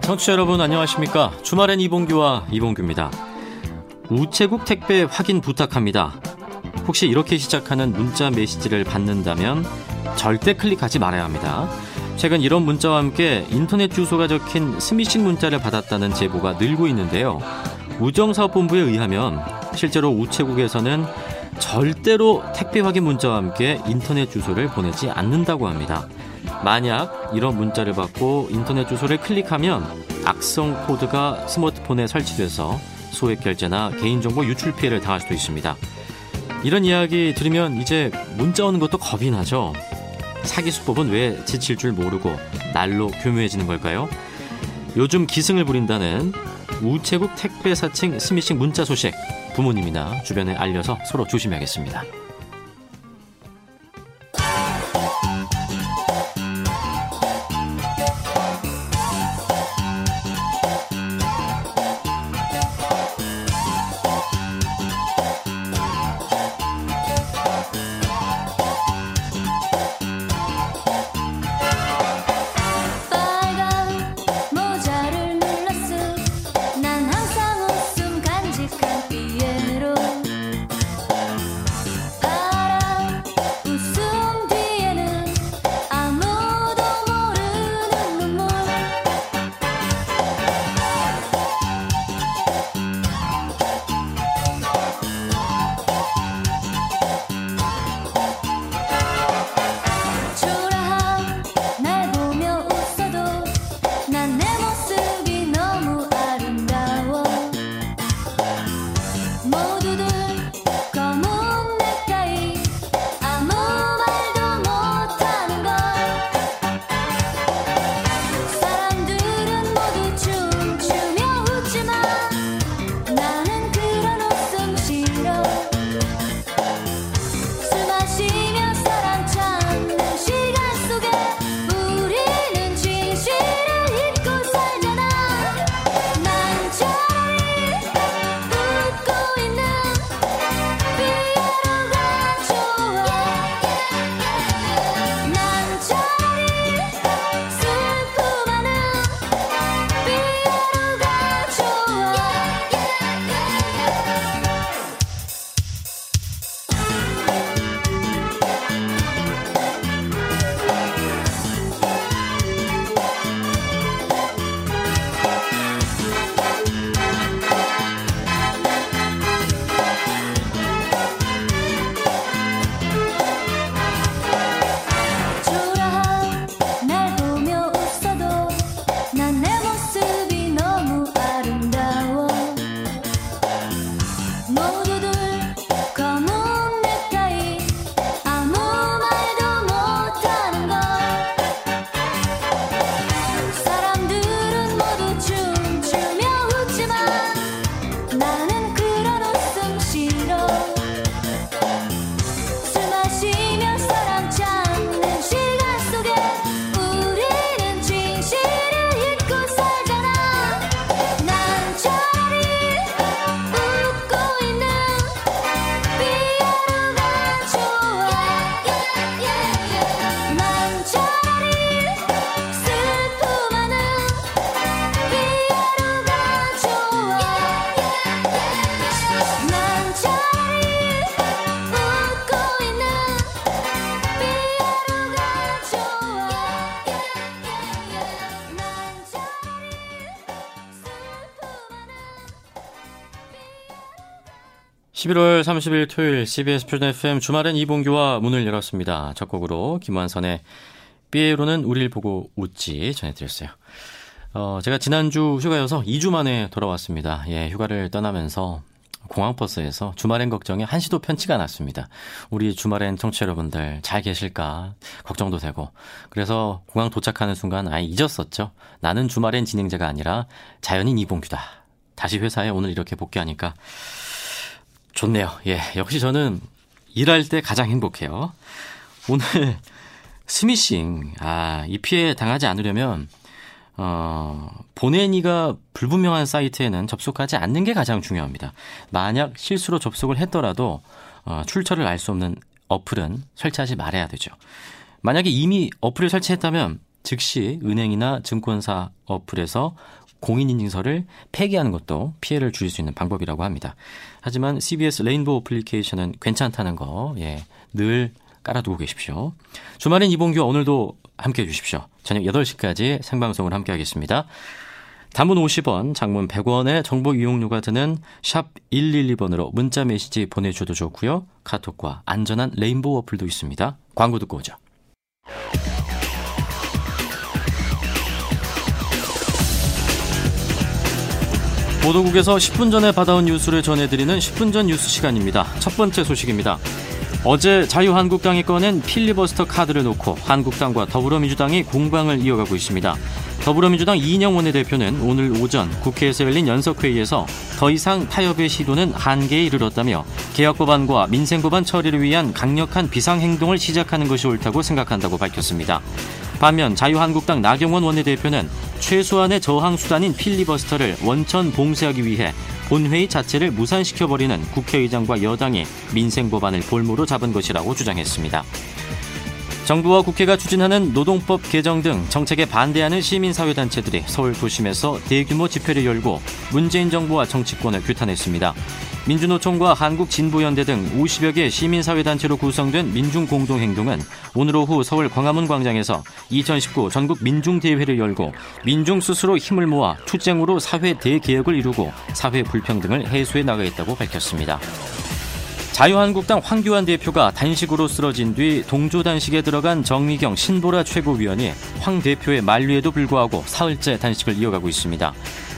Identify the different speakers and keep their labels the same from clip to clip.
Speaker 1: 청취자 여러분 안녕하십니까? 주말엔 이봉규와 이봉규입니다. 우체국 택배 확인 부탁합니다. 혹시 이렇게 시작하는 문자 메시지를 받는다면 절대 클릭하지 말아야 합니다 최근 이런 문자와 함께 인터넷 주소가 적힌 스미싱 문자를 받았다는 제보가 늘고 있는데요 우정사업본부에 의하면 실제로 우체국에서는 절대로 택배 확인 문자와 함께 인터넷 주소를 보내지 않는다고 합니다. 만약 이런 문자를 받고 인터넷 주소를 클릭하면 악성 코드가 스마트폰에 설치돼서 소액 결제나 개인정보 유출 피해를 당할 수도 있습니다. 이런 이야기 들으면 이제 문자 오는 것도 겁이 나죠. 사기 수법은 왜 지칠 줄 모르고 날로 교묘해지는 걸까요? 요즘 기승을 부린다는 우체국 택배 사칭 스미싱 문자 소식 부모님이나 주변에 알려서 서로 조심해야겠습니다. (11월 30일) 토요일 CBS 표준 FM 주말엔 이봉규와 문을 열었습니다 첫 곡으로 김완선의 삐에로는 우릴 보고 웃지 전해드렸어요 어, 제가 지난주 휴가여서 2주 만에 돌아왔습니다 예 휴가를 떠나면서 공항버스에서 주말엔 걱정이 한시도 편치가 않았습니다. 우리 주말엔 청취자 여러분들 잘 계실까 걱정도 되고 그래서 공항 도착하는 순간 아예 잊었었죠. 나는 주말엔 진행자가 아니라 자연인 이봉규다. 다시 회사에 오늘 이렇게 복귀하니까 좋네요. 예, 역시 저는 일할 때 가장 행복해요. 오늘 스미싱, 아, 이 피해 당하지 않으려면
Speaker 2: 어, 보내니가 불분명한 사이트에는 접속하지 않는 게 가장 중요합니다. 만약 실수로 접속을 했더라도 어, 출처를 알 수 없는 어플은 설치하지 말아야 되죠. 만약에 이미 어플을 설치했다면 즉시 은행이나 증권사 어플에서 공인인증서를 폐기하는 것도 피해를 줄일 수 있는 방법이라고 합니다. 하지만 CBS 레인보우 어플리케이션은 괜찮다는 거, 예, 늘 깔아두고 계십시오. 주말엔 이봉규 오늘도 함께 해주십시오. 저녁 8시까지 생방송을 함께 하겠습니다. 단문 50원, 장문 100원의 정보 이용료가 드는 샵 112번으로 문자 메시지 보내주셔도 좋고요. 카톡과 안전한 레인보우 어플도 있습니다. 광고 듣고 오죠. 보도국에서 10분 전에 받아온 뉴스를 전해드리는 10분 전 뉴스 시간입니다. 첫 번째 소식입니다. 어제 자유한국당이 꺼낸 필리버스터 카드를 놓고 한국당과 더불어민주당이 공방을 이어가고 있습니다. 더불어민주당 이인영 원내대표는 오늘 오전 국회에서 열린 연석회의에서 더 이상 타협의 시도는 한계에 이르렀다며 개혁법안과 민생법안 처리를 위한 강력한 비상행동을 시작하는 것이 옳다고 생각한다고 밝혔습니다. 반면 자유한국당 나경원 원내대표는 최소한의 저항 수단인 필리버스터를 원천 봉쇄하기 위해 본회의 자체를 무산시켜버리는 국회의장과 여당이 민생 법안을 볼모로 잡은 것이라고 주장했습니다. 정부와 국회가 추진하는 노동법 개정 등 정책에 반대하는 시민사회단체들이 서울 도심에서 대규모 집회를 열고 문재인 정부와 정치권을 규탄했습니다. 민주노총과 한국진보연대 등 50여 개 시민사회단체로 구성된 민중공동행동은 오늘 오후 서울 광화문 광장에서 2019 전국 민중대회를 열고 민중 스스로 힘을 모아 투쟁으로 사회 대개혁을 이루고 사회 불평등을 해소해 나가겠다고 밝혔습니다. 자유한국당 황교안 대표가 단식으로 쓰러진 뒤 동조 단식에 들어간 정미경 신보라 최고위원이 황 대표의 만류에도 불구하고 사흘째 단식을 이어가고 있습니다.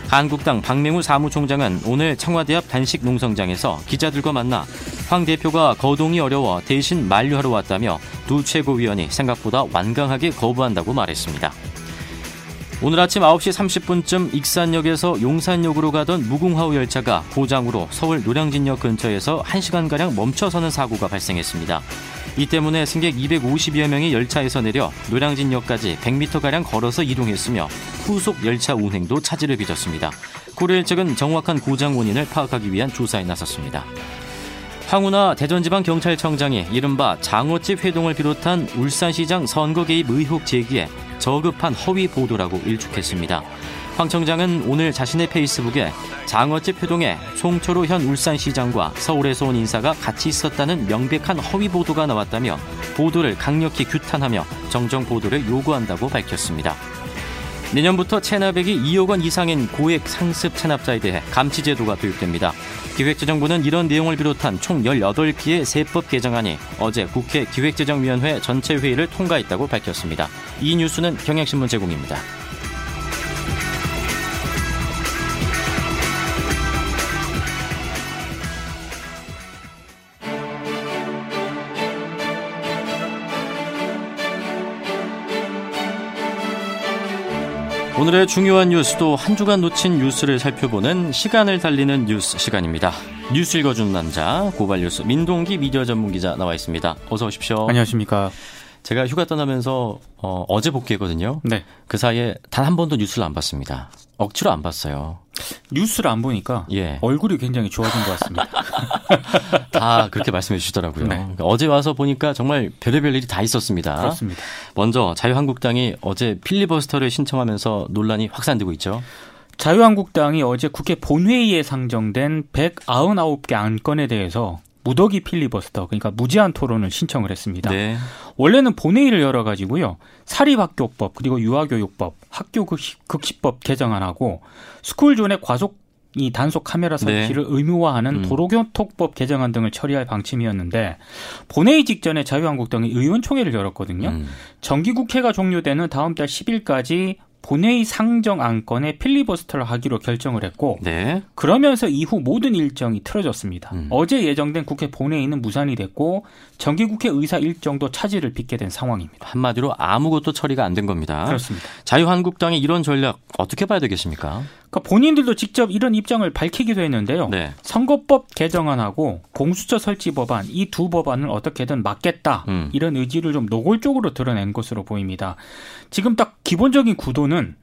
Speaker 2: 한국당 박맹우 사무총장은 오늘 청와대 앞 단식 농성장에서 기자들과 만나 황 대표가 거동이 어려워 대신 만류하러 왔다며 두 최고위원이 생각보다 완강하게 거부한다고 말했습니다. 오늘 아침 9시 30분쯤 익산역에서 용산역으로 가던 무궁화호 열차가 고장으로 서울 노량진역 근처에서 1시간가량 멈춰서는 사고가 발생했습니다. 이 때문에 승객 250여 명이 열차에서 내려 노량진역까지 100m가량 걸어서 이동했으며 후속 열차 운행도 차질을 빚었습니다. 코레일 측은 정확한 고장 원인을 파악하기 위한 조사에 나섰습니다. 황운하 대전지방경찰청장이 이른바 장어집 회동을 비롯한 울산시장 선거 개입 의혹 제기에 저급한 허위 보도라고 일축했습니다. 황 청장은 오늘 자신의 페이스북에 장어집 회동에 송철호 현 울산시장과 서울에서 온 인사가 같이 있었다는 명백한 허위 보도가 나왔다며 보도를 강력히 규탄하며 정정 보도를 요구한다고 밝혔습니다. 내년부터 체납액이 2억 원 이상인 고액 상습 체납자에 대해 감치 제도가 도입됩니다. 기획재정부는 이런 내용을 비롯한 총 18기의 세법 개정안이 어제 국회 기획재정위원회 전체 회의를 통과했다고 밝혔습니다. 이 뉴스는 경향신문 제공입니다. 오늘의 중요한 뉴스도 한 주간 놓친 뉴스를 살펴보는 시간을 달리는 뉴스 시간입니다. 뉴스 읽어주는 남자 고발뉴스 민동기 미디어 전문 기자 나와 있습니다. 어서 오십시오.
Speaker 3: 안녕하십니까.
Speaker 2: 제가 휴가 떠나면서 어, 제 복귀했거든요. 네. 그 사이에 단 한 번도 뉴스를 안 봤습니다. 억지로 안 봤어요.
Speaker 3: 뉴스를 안 보니까 예. 얼굴이 굉장히 좋아진 것 같습니다.
Speaker 2: 다 그렇게 말씀해 주시더라고요. 네. 그러니까 어제 와서 보니까 정말 별의별 일이 다 있었습니다.
Speaker 3: 그렇습니다.
Speaker 2: 먼저 자유한국당이 어제 필리버스터를 신청하면서 논란이 확산되고 있죠.
Speaker 3: 자유한국당이 어제 국회 본회의에 상정된 199개 안건에 대해서 무더기 필리버스터 그러니까 무제한 토론을 신청을 했습니다. 네. 원래는 본회의를 열어 가지고요. 사립학교법 그리고 유아교육법, 학교 극시법 개정안하고 스쿨존의 과속 이 단속 카메라 설치를 네. 의무화하는 음. 도로교통법 개정안 등을 처리할 방침이었는데 본회의 직전에 자유한국당이 의원총회를 열었거든요. 음. 정기국회가 종료되는 다음 달 10일까지 본회의 상정 안건에 필리버스터를 하기로 결정을 했고 네. 그러면서 이후 모든 일정이 틀어졌습니다. 음. 어제 예정된 국회 본회의는 무산이 됐고 정기국회 의사 일정도 차질을 빚게 된 상황입니다.
Speaker 2: 한마디로 아무것도 처리가 안 된 겁니다.
Speaker 3: 그렇습니다.
Speaker 2: 자유한국당의 이런 전략 어떻게 봐야 되겠습니까?
Speaker 3: 그러니까 본인들도 직접 이런 입장을 밝히기도 했는데요. 네. 선거법 개정안하고 공수처 설치 법안 이 두 법안을 어떻게든 막겠다 음. 이런 의지를 좀 노골적으로 드러낸 것으로 보입니다. 지금 딱 기본적인 구도는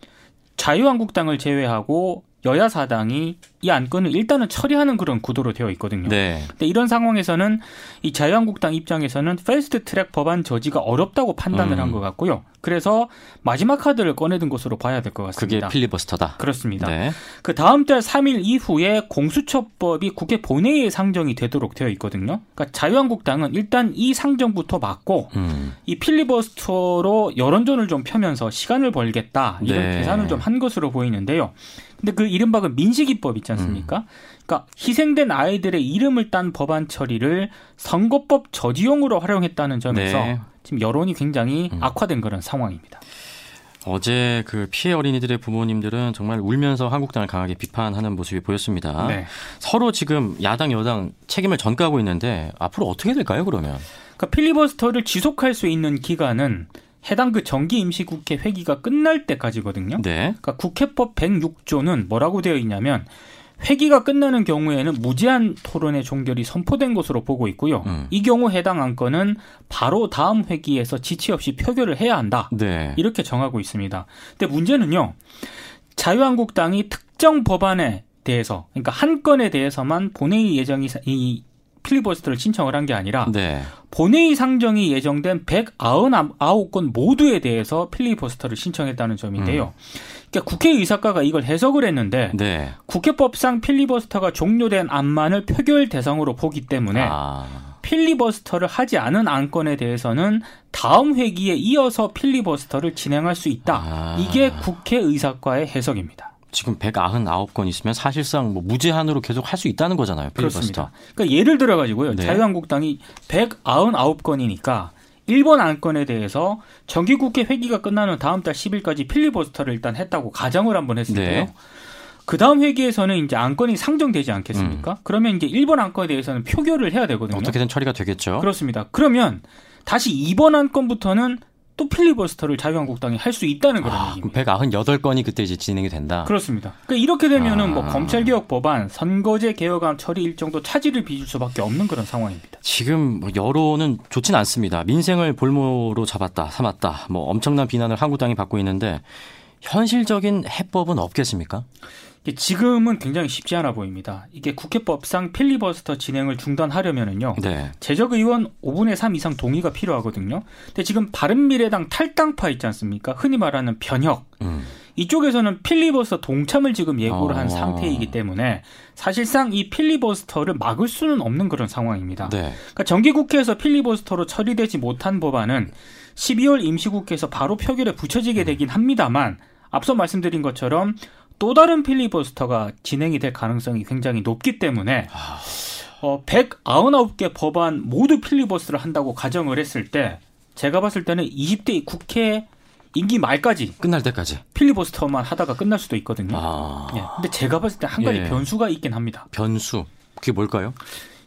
Speaker 3: 자유한국당을 제외하고 여야 사당이 이 안건을 일단은 처리하는 그런 구도로 되어 있거든요. 네. 근데 이런 상황에서는 이 자유한국당 입장에서는 패스트 트랙 법안 저지가 어렵다고 판단을 음. 한것 같고요. 그래서 마지막 카드를 꺼내든 것으로 봐야 될 것 같습니다.
Speaker 2: 그게 필리버스터다.
Speaker 3: 그렇습니다. 네. 그 다음 달 3일 이후에 공수처법이 국회 본회의에 상정이 되도록 되어 있거든요. 그러니까 자유한국당은 일단 이 상정부터 막고 음. 이 필리버스터로 여론전을 좀 펴면서 시간을 벌겠다 이런 네. 계산을 좀 한 것으로 보이는데요. 근데 그 이른바 그 민식이법 있지 않습니까? 음. 그러니까 희생된 아이들의 이름을 딴 법안 처리를 선거법 저지용으로 활용했다는 점에서 네. 지금 여론이 굉장히 음. 악화된 그런 상황입니다.
Speaker 2: 어제 그 피해 어린이들의 부모님들은 정말 울면서 한국당을 강하게 비판하는 모습이 보였습니다. 네. 서로 지금 야당 여당 책임을 전가하고 있는데 앞으로 어떻게 될까요? 그러면?
Speaker 3: 그러니까 필리버스터를 지속할 수 있는 기간은 해당 그 정기 임시국회 회기가 끝날 때까지거든요. 네. 그러니까 국회법 106조는 뭐라고 되어 있냐면 회기가 끝나는 경우에는 무제한 토론의 종결이 선포된 것으로 보고 있고요. 음. 이 경우 해당 안건은 바로 다음 회기에서 지체 없이 표결을 해야 한다. 네. 이렇게 정하고 있습니다. 근데 문제는요. 자유한국당이 특정 법안에 대해서 그러니까 한 건에 대해서만 본회의 예정이 이 필리버스터를 신청을 한 게 아니라 네. 본회의 상정이 예정된 199건 모두에 대해서 필리버스터를 신청했다는 점인데요. 음. 그러니까 국회의사과가 이걸 해석을 했는데 네. 국회법상 필리버스터가 종료된 안만을 표결 대상으로 보기 때문에 아. 필리버스터를 하지 않은 안건에 대해서는 다음 회기에 이어서 필리버스터를 진행할 수 있다. 아. 이게 국회의사과의 해석입니다.
Speaker 2: 지금 199건 있으면 사실상 뭐 무제한으로 계속 할 수 있다는 거잖아요. 필리버스터.
Speaker 3: 그러니까 예를 들어 가지고요. 네. 자유한국당이 199건이니까 1번 안건에 대해서 정기국회 회기가 끝나는 다음 달 10일까지 필리버스터를 일단 했다고 가정을 한번 했을 네. 때요. 그 다음 회기에서는 이제 안건이 상정되지 않겠습니까? 음. 그러면 이제 1번 안건에 대해서는 표결을 해야 되거든요.
Speaker 2: 어떻게든 처리가 되겠죠.
Speaker 3: 그렇습니다. 그러면 다시 2번 안건부터는 또 필리버스터를 자유한국당이 할 수 있다는 그런 아, 얘기입니다.
Speaker 2: 198건이 그때 이제 진행이 된다.
Speaker 3: 그렇습니다. 그러니까 이렇게 되면은 뭐 아. 뭐 검찰 개혁 법안, 선거제 개혁안 처리 일정도 차질을 빚을 수밖에 없는 그런 상황입니다.
Speaker 2: 지금 뭐 여론은 좋진 않습니다. 민생을 볼모로 잡았다, 삼았다. 뭐 엄청난 비난을 한국당이 받고 있는데 현실적인 해법은 없겠습니까?
Speaker 3: 지금은 굉장히 쉽지 않아 보입니다. 이게 국회법상 필리버스터 진행을 중단하려면은요. 네. 재적 의원 5분의 3 이상 동의가 필요하거든요. 근데 지금 바른미래당 탈당파 있지 않습니까? 흔히 말하는 변혁. 음. 이쪽에서는 필리버스터 동참을 지금 예고를 한 어. 상태이기 때문에 사실상 이 필리버스터를 막을 수는 없는 그런 상황입니다. 네. 그러니까 정기국회에서 필리버스터로 처리되지 못한 법안은 12월 임시국회에서 바로 표결에 붙여지게 되긴 합니다만 앞서 말씀드린 것처럼 또 다른 필리버스터가 진행이 될 가능성이 굉장히 높기 때문에 어, 199개 법안 모두 필리버스터를 한다고 가정을 했을 때 제가 봤을 때는 20대 국회 임기 말까지
Speaker 2: 끝날 때까지
Speaker 3: 필리버스터만 하다가 끝날 수도 있거든요. 아... 예. 근데 제가 봤을 때 한 가지 예. 변수가 있긴 합니다.
Speaker 2: 변수 그게 뭘까요?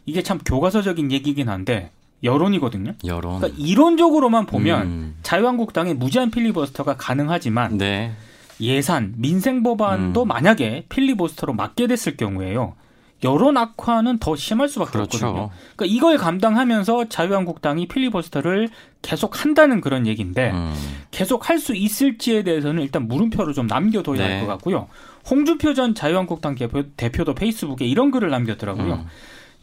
Speaker 3: 이게 참 교과서적인 얘기긴 한데 여론이거든요.
Speaker 2: 여론.
Speaker 3: 그러니까 이론적으로만 보면 음... 자유한국당의 무제한 필리버스터가 가능하지만 네. 예산, 민생 법안도 음. 만약에 필리버스터로 막게 됐을 경우에요. 여론 악화는 더 심할 수밖에 그렇죠. 없거든요. 그러니까 이걸 감당하면서 자유한국당이 필리버스터를 계속 한다는 그런 얘기인데 음. 계속 할 수 있을지에 대해서는 일단 물음표를 좀 남겨둬야 네. 할것 같고요. 홍주표 전 자유한국당 대표, 도 페이스북에 이런 글을 남겼더라고요. 음.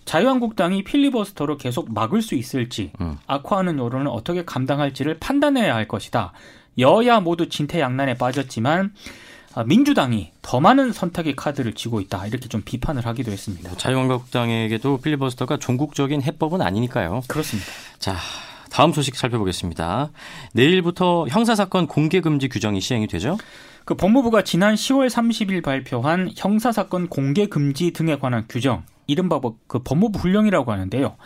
Speaker 3: 자유한국당이 필리버스터로 계속 막을 수 있을지 음. 악화하는 여론을 어떻게 감당할지를 판단해야 할 것이다. 여야 모두 진퇴양난에 빠졌지만 아, 민주당이 더 많은 선택의 카드를 쥐고 있다 이렇게 좀 비판을 하기도 했습니다.
Speaker 2: 자유한국당에게도 필리버스터가 종국적인 해법은 아니니까요.
Speaker 3: 그렇습니다.
Speaker 2: 자. 다음 소식 살펴보겠습니다. 내일부터 형사사건 공개금지 규정이 시행이 되죠?
Speaker 3: 그 법무부가 지난 10월 30일 발표한 형사사건 공개금지 등에 관한 규정, 이른바 뭐그 법무부 훈령이라고 하는데요.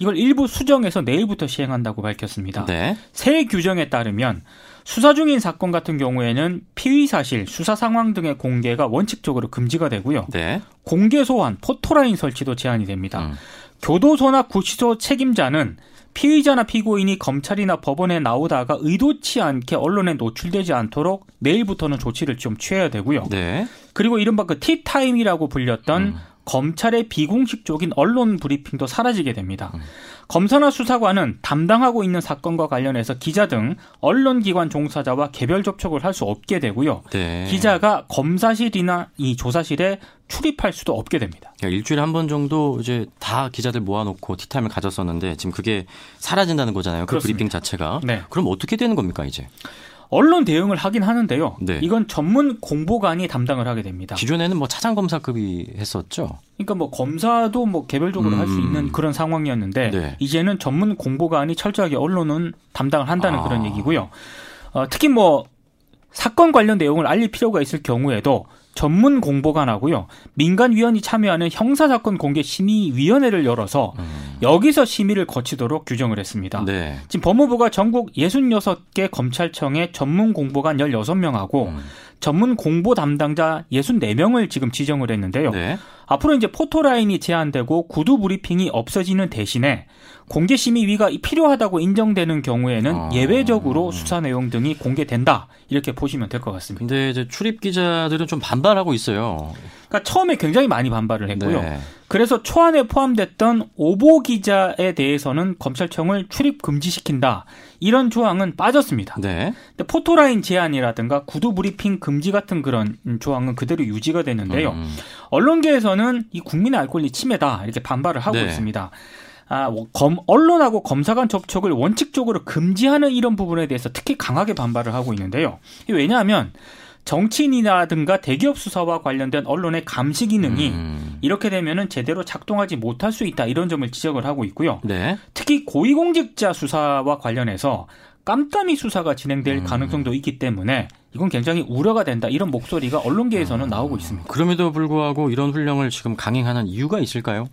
Speaker 3: 이걸 일부 수정해서 내일부터 시행한다고 밝혔습니다. 네. 새 규정에 따르면 수사 중인 사건 같은 경우에는 피의 사실, 수사 상황 등의 공개가 원칙적으로 금지가 되고요. 네. 공개 소환, 포토라인 설치도 제한이 됩니다. 음. 교도소나 구치소 책임자는 피의자나 피고인이 검찰이나 법원에 나오다가 의도치 않게 언론에 노출되지 않도록 내일부터는 조치를 좀 취해야 되고요. 네. 그리고 이른바 그 티타임이라고 불렸던 음. 검찰의 비공식적인 언론 브리핑도 사라지게 됩니다. 음. 검사나 수사관은 담당하고 있는 사건과 관련해서 기자 등 언론기관 종사자와 개별 접촉을 할 수 없게 되고요. 네. 기자가 검사실이나 이 조사실에 출입할 수도 없게 됩니다.
Speaker 2: 그러니까 일주일에 한 번 정도 이제 다 기자들 모아놓고 티타임을 가졌었는데 지금 그게 사라진다는 거잖아요. 그 그렇습니다. 브리핑 자체가. 네. 그럼 어떻게 되는 겁니까 이제?
Speaker 3: 언론 대응을 하긴 하는데요. 네. 이건 전문 공보관이 담당을 하게 됩니다.
Speaker 2: 기존에는 뭐 차장 검사급이 했었죠.
Speaker 3: 그러니까 뭐 검사도 뭐 개별적으로 음. 할수 있는 그런 상황이었는데 네. 이제는 전문 공보관이 철저하게 언론은 담당을 한다는 아. 그런 얘기고요. 어, 특히 뭐 사건 관련 내용을 알릴 필요가 있을 경우에도 전문 공보관 하고요. 민간 위원이 참여하는 형사 사건 공개 심의 위원회를 열어서 음. 여기서 심의를 거치도록 규정을 했습니다. 네. 지금 법무부가 전국 66개 검찰청의 전문 공보관 16명하고 음. 전문 공보 담당자 64명을 지금 지정을 했는데요. 네. 앞으로 이제 포토라인이 제한되고 구두 브리핑이 없어지는 대신에 공개심의위가 필요하다고 인정되는 경우에는 아. 예외적으로 수사 내용 등이 공개된다 이렇게 보시면 될 것 같습니다.
Speaker 2: 근데 이제 출입 기자들은 좀 반발하고 있어요.
Speaker 3: 그러니까 처음에 굉장히 많이 반발을 했고요. 네. 그래서 초안에 포함됐던 오보 기자에 대해서는 검찰청을 출입 금지시킨다 이런 조항은 빠졌습니다. 네. 근데 포토라인 제한이라든가 구두 브리핑 금지 같은 그런 조항은 그대로 유지가 되는데요. 음. 언론계에서는 이 국민의 알 권리 침해다 이렇게 반발을 하고 네. 있습니다. 아, 뭐 검, 언론하고 검사 간 접촉을 원칙적으로 금지하는 이런 부분에 대해서 특히 강하게 반발을 하고 있는데요. 왜냐하면 정치인이라든가 대기업 수사와 관련된 언론의 감시 기능이 음. 이렇게 되면은 제대로 작동하지 못할 수 있다 이런 점을 지적을 하고 있고요. 네. 특히 고위공직자 수사와 관련해서 깜깜이 수사가 진행될 음. 가능성도 있기 때문에 이건 굉장히 우려가 된다 이런 목소리가 언론계에서는 아. 나오고 있습니다.
Speaker 2: 그럼에도 불구하고 이런 훈령을 지금 강행하는 이유가 있을까요?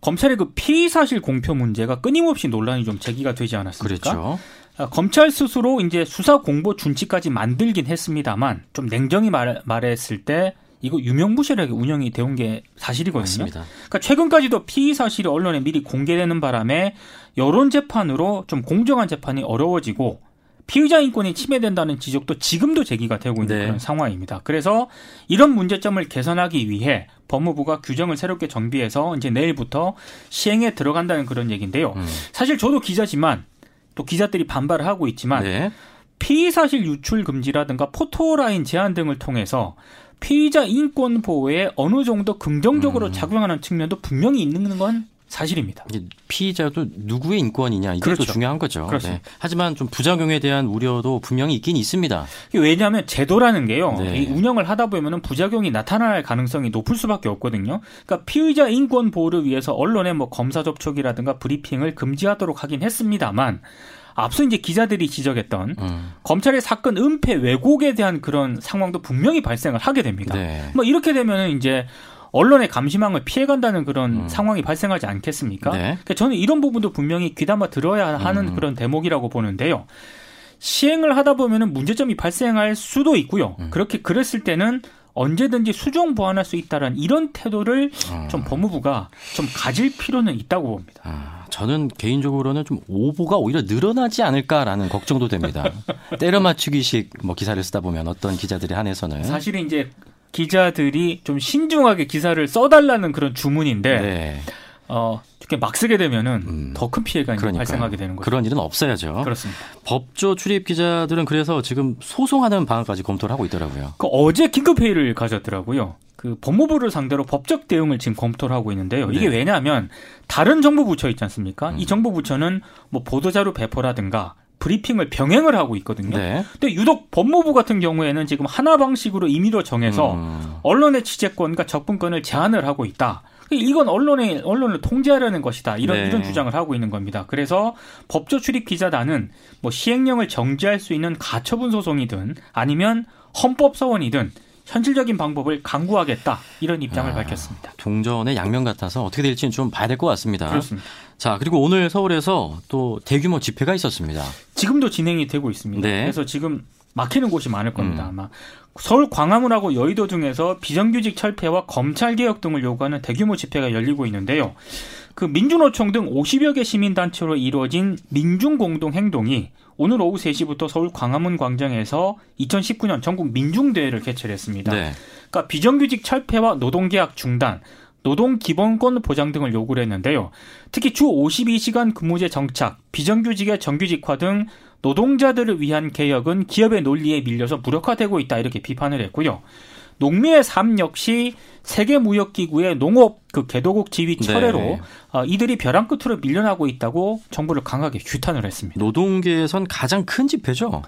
Speaker 3: 검찰의 그 피의 사실 공표 문제가 끊임없이 논란이 좀 제기가 되지 않았습니까? 그렇죠. 아, 검찰 스스로 이제 수사 공보 준칙까지 만들긴 했습니다만 좀 냉정히 말, 말했을 때 이거 유명무실하게 운영이 되온 게 사실이거든요. 맞습니다. 그러니까 최근까지도 피의 사실이 언론에 미리 공개되는 바람에 여론 재판으로 좀 공정한 재판이 어려워지고 피의자 인권이 침해된다는 지적도 지금도 제기가 되고 있는 네. 그런 상황입니다. 그래서 이런 문제점을 개선하기 위해 법무부가 규정을 새롭게 정비해서 이제 내일부터 시행에 들어간다는 그런 얘기인데요. 음. 사실 저도 기자지만 또 기자들이 반발을 하고 있지만 네. 피의 사실 유출 금지라든가 포토라인 제한 등을 통해서 피의자 인권 보호에 어느 정도 긍정적으로 음. 작용하는 측면도 분명히 있는 건 사실입니다.
Speaker 2: 피의자도 누구의 인권이냐 이게 그렇죠. 또 중요한 거죠. 네. 하지만 좀 부작용에 대한 우려도 분명히 있긴 있습니다.
Speaker 3: 왜냐하면 제도라는 게요. 네. 운영을 하다 보면 부작용이 나타날 가능성이 높을 수밖에 없거든요. 그러니까 피의자 인권 보호를 위해서 언론의 뭐 검사 접촉이라든가 브리핑을 금지하도록 하긴 했습니다만 앞서 이제 기자들이 지적했던 음. 검찰의 사건 은폐 왜곡에 대한 그런 상황도 분명히 발생을 하게 됩니다. 네. 뭐 이렇게 되면은 이제 언론의 감시망을 피해간다는 그런 음. 상황이 발생하지 않겠습니까? 네. 그러니까 저는 이런 부분도 분명히 귀담아 들어야 하는 음. 그런 대목이라고 보는데요. 시행을 하다 보면은 문제점이 발생할 수도 있고요. 음. 그렇게 그랬을 때는 언제든지 수정 보완할 수 있다는 이런 태도를 어. 좀 법무부가 좀 가질 필요는 있다고 봅니다. 아,
Speaker 2: 저는 개인적으로는 좀 오보가 오히려 늘어나지 않을까라는 걱정도 됩니다. 때려 맞추기식 뭐 기사를 쓰다 보면 어떤 기자들이 한해서는
Speaker 3: 사실은 이제 기자들이 좀 신중하게 기사를 써달라는 그런 주문인데 네. 어, 이렇게 막 쓰게 되면은 음. 더큰 피해가 그러니까요. 발생하게 되는 거죠.
Speaker 2: 그런 일은 없어야죠.
Speaker 3: 그렇습니다.
Speaker 2: 법조 출입 기자들은 그래서 지금 소송하는 방안까지 검토를 하고 있더라고요.
Speaker 3: 그 어제 긴급 회의를 가졌더라고요. 그 법무부를 상대로 법적 대응을 지금 검토를 하고 있는데요. 이게 네. 왜냐하면 다른 정부 부처 있지 않습니까? 음. 이 정부 부처는 뭐 보도자료 배포라든가 브리핑을 병행을 하고 있거든요. 네. 근데 유독 법무부 같은 경우에는 지금 하나 방식으로 임의로 정해서 음. 언론의 취재권과 접근권을 제한을 하고 있다. 이건 언론의 언론을 통제하려는 것이다. 이런 네. 이런 주장을 하고 있는 겁니다. 그래서 법조 출입 기자단은 뭐 시행령을 정지할 수 있는 가처분 소송이든 아니면 헌법 서원이든 현실적인 방법을 강구하겠다 이런 입장을 아, 밝혔습니다.
Speaker 2: 동전의 양면 같아서 어떻게 될지는 좀 봐야 될 것 같습니다.
Speaker 3: 그렇습니다.
Speaker 2: 자 그리고 오늘 서울에서 또 대규모 집회가 있었습니다.
Speaker 3: 지금도 진행이 되고 있습니다. 네. 그래서 지금 막히는 곳이 많을 겁니다. 음. 아마 서울 광화문하고 여의도 등에서 비정규직 철폐와 검찰 개혁 등을 요구하는 대규모 집회가 열리고 있는데요. 그 민주노총 등 50여 개 시민단체로 이루어진 민중공동행동이 오늘 오후 3시부터 서울 광화문 광장에서 2019년 전국 민중대회를 개최했습니다. 네. 그러니까 비정규직 철폐와 노동계약 중단, 노동 기본권 보장 등을 요구를 했는데요. 특히 주 52시간 근무제 정착, 비정규직의 정규직화 등 노동자들을 위한 개혁은 기업의 논리에 밀려서 무력화되고 있다 이렇게 비판을 했고요. 농민의 삶 역시 세계무역기구의 농업 그 개도국 지위 철회로 네. 어, 이들이 벼랑 끝으로 밀려나고 있다고 정부를 강하게 규탄을 했습니다.
Speaker 2: 노동계에선 가장 큰 집회죠.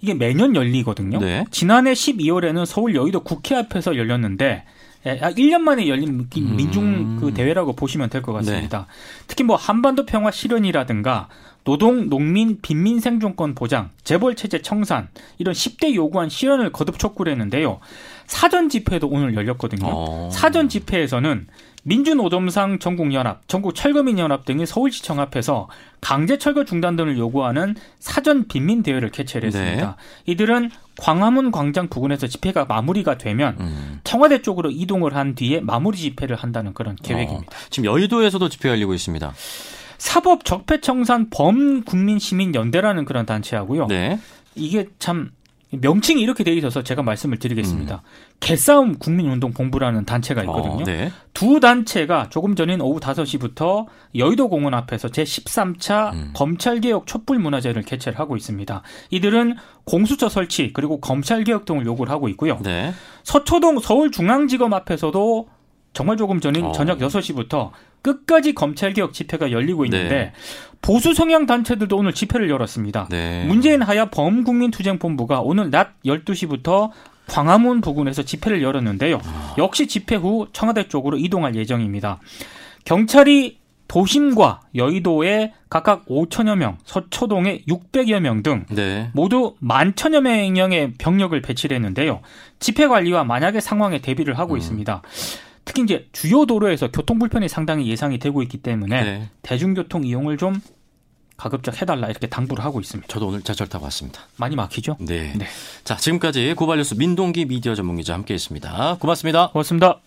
Speaker 3: 이게 매년 열리거든요. 네. 지난해 12월에는 서울 여의도 국회 앞에서 열렸는데 1년 예, 만에 열린 민중 음. 그 대회라고 보시면 될 것 같습니다. 네. 특히 뭐 한반도 평화 실현이라든가 노동, 농민, 빈민 생존권 보장, 재벌 체제 청산 이런 10대 요구한 실현을 거듭 촉구를 했는데요. 사전 집회도 오늘 열렸거든요. 어. 사전 집회에서는 민주노동상 전국연합, 전국철거민연합 등이 서울시청 앞에서 강제 철거 중단 등을 요구하는 사전 빈민 대회를 개최를 했습니다. 네. 이들은 광화문 광장 부근에서 집회가 마무리가 되면 음. 청와대 쪽으로 이동을 한 뒤에 마무리 집회를 한다는 그런 계획입니다. 어.
Speaker 2: 지금 여의도에서도 집회가 열리고 있습니다.
Speaker 3: 사법 적폐청산 범국민시민연대라는 그런 단체하고요. 네. 이게 참 명칭이 이렇게 돼 있어서 제가 말씀을 드리겠습니다. 음. 개싸움 국민운동 본부라는 단체가 있거든요. 어, 네. 두 단체가 조금 전인 오후 5시부터 여의도 공원 앞에서 제13차 음. 검찰개혁 촛불 문화제를 개최를 하고 있습니다. 이들은 공수처 설치 그리고 검찰개혁 등을 요구를 하고 있고요. 네. 서초동 서울중앙지검 앞에서도 정말 조금 전인 어. 저녁 6시부터 끝까지 검찰개혁 집회가 열리고 있는데 네. 보수 성향 단체들도 오늘 집회를 열었습니다. 네. 문재인 하야 범국민투쟁본부가 오늘 낮 12시부터 광화문 부근에서 집회를 열었는데요. 아. 역시 집회 후 청와대 쪽으로 이동할 예정입니다. 경찰이 도심과 여의도에 각각 5천여 명, 서초동에 600여 명등 네. 모두 만천여 명의 병력을 배치를 했는데요. 집회 관리와 만약의 상황에 대비를 하고 음. 있습니다. 특히 이제 주요 도로에서 교통 불편이 상당히 예상이 되고 있기 때문에 네. 대중교통 이용을 좀 가급적 해달라 이렇게 당부를 하고 있습니다.
Speaker 2: 저도 오늘 자철 타고 왔습니다.
Speaker 3: 많이 막히죠?
Speaker 2: 네. 네. 자, 지금까지 고발뉴스 민동기 미디어 전문기자 함께했습니다. 고맙습니다.
Speaker 3: 고맙습니다.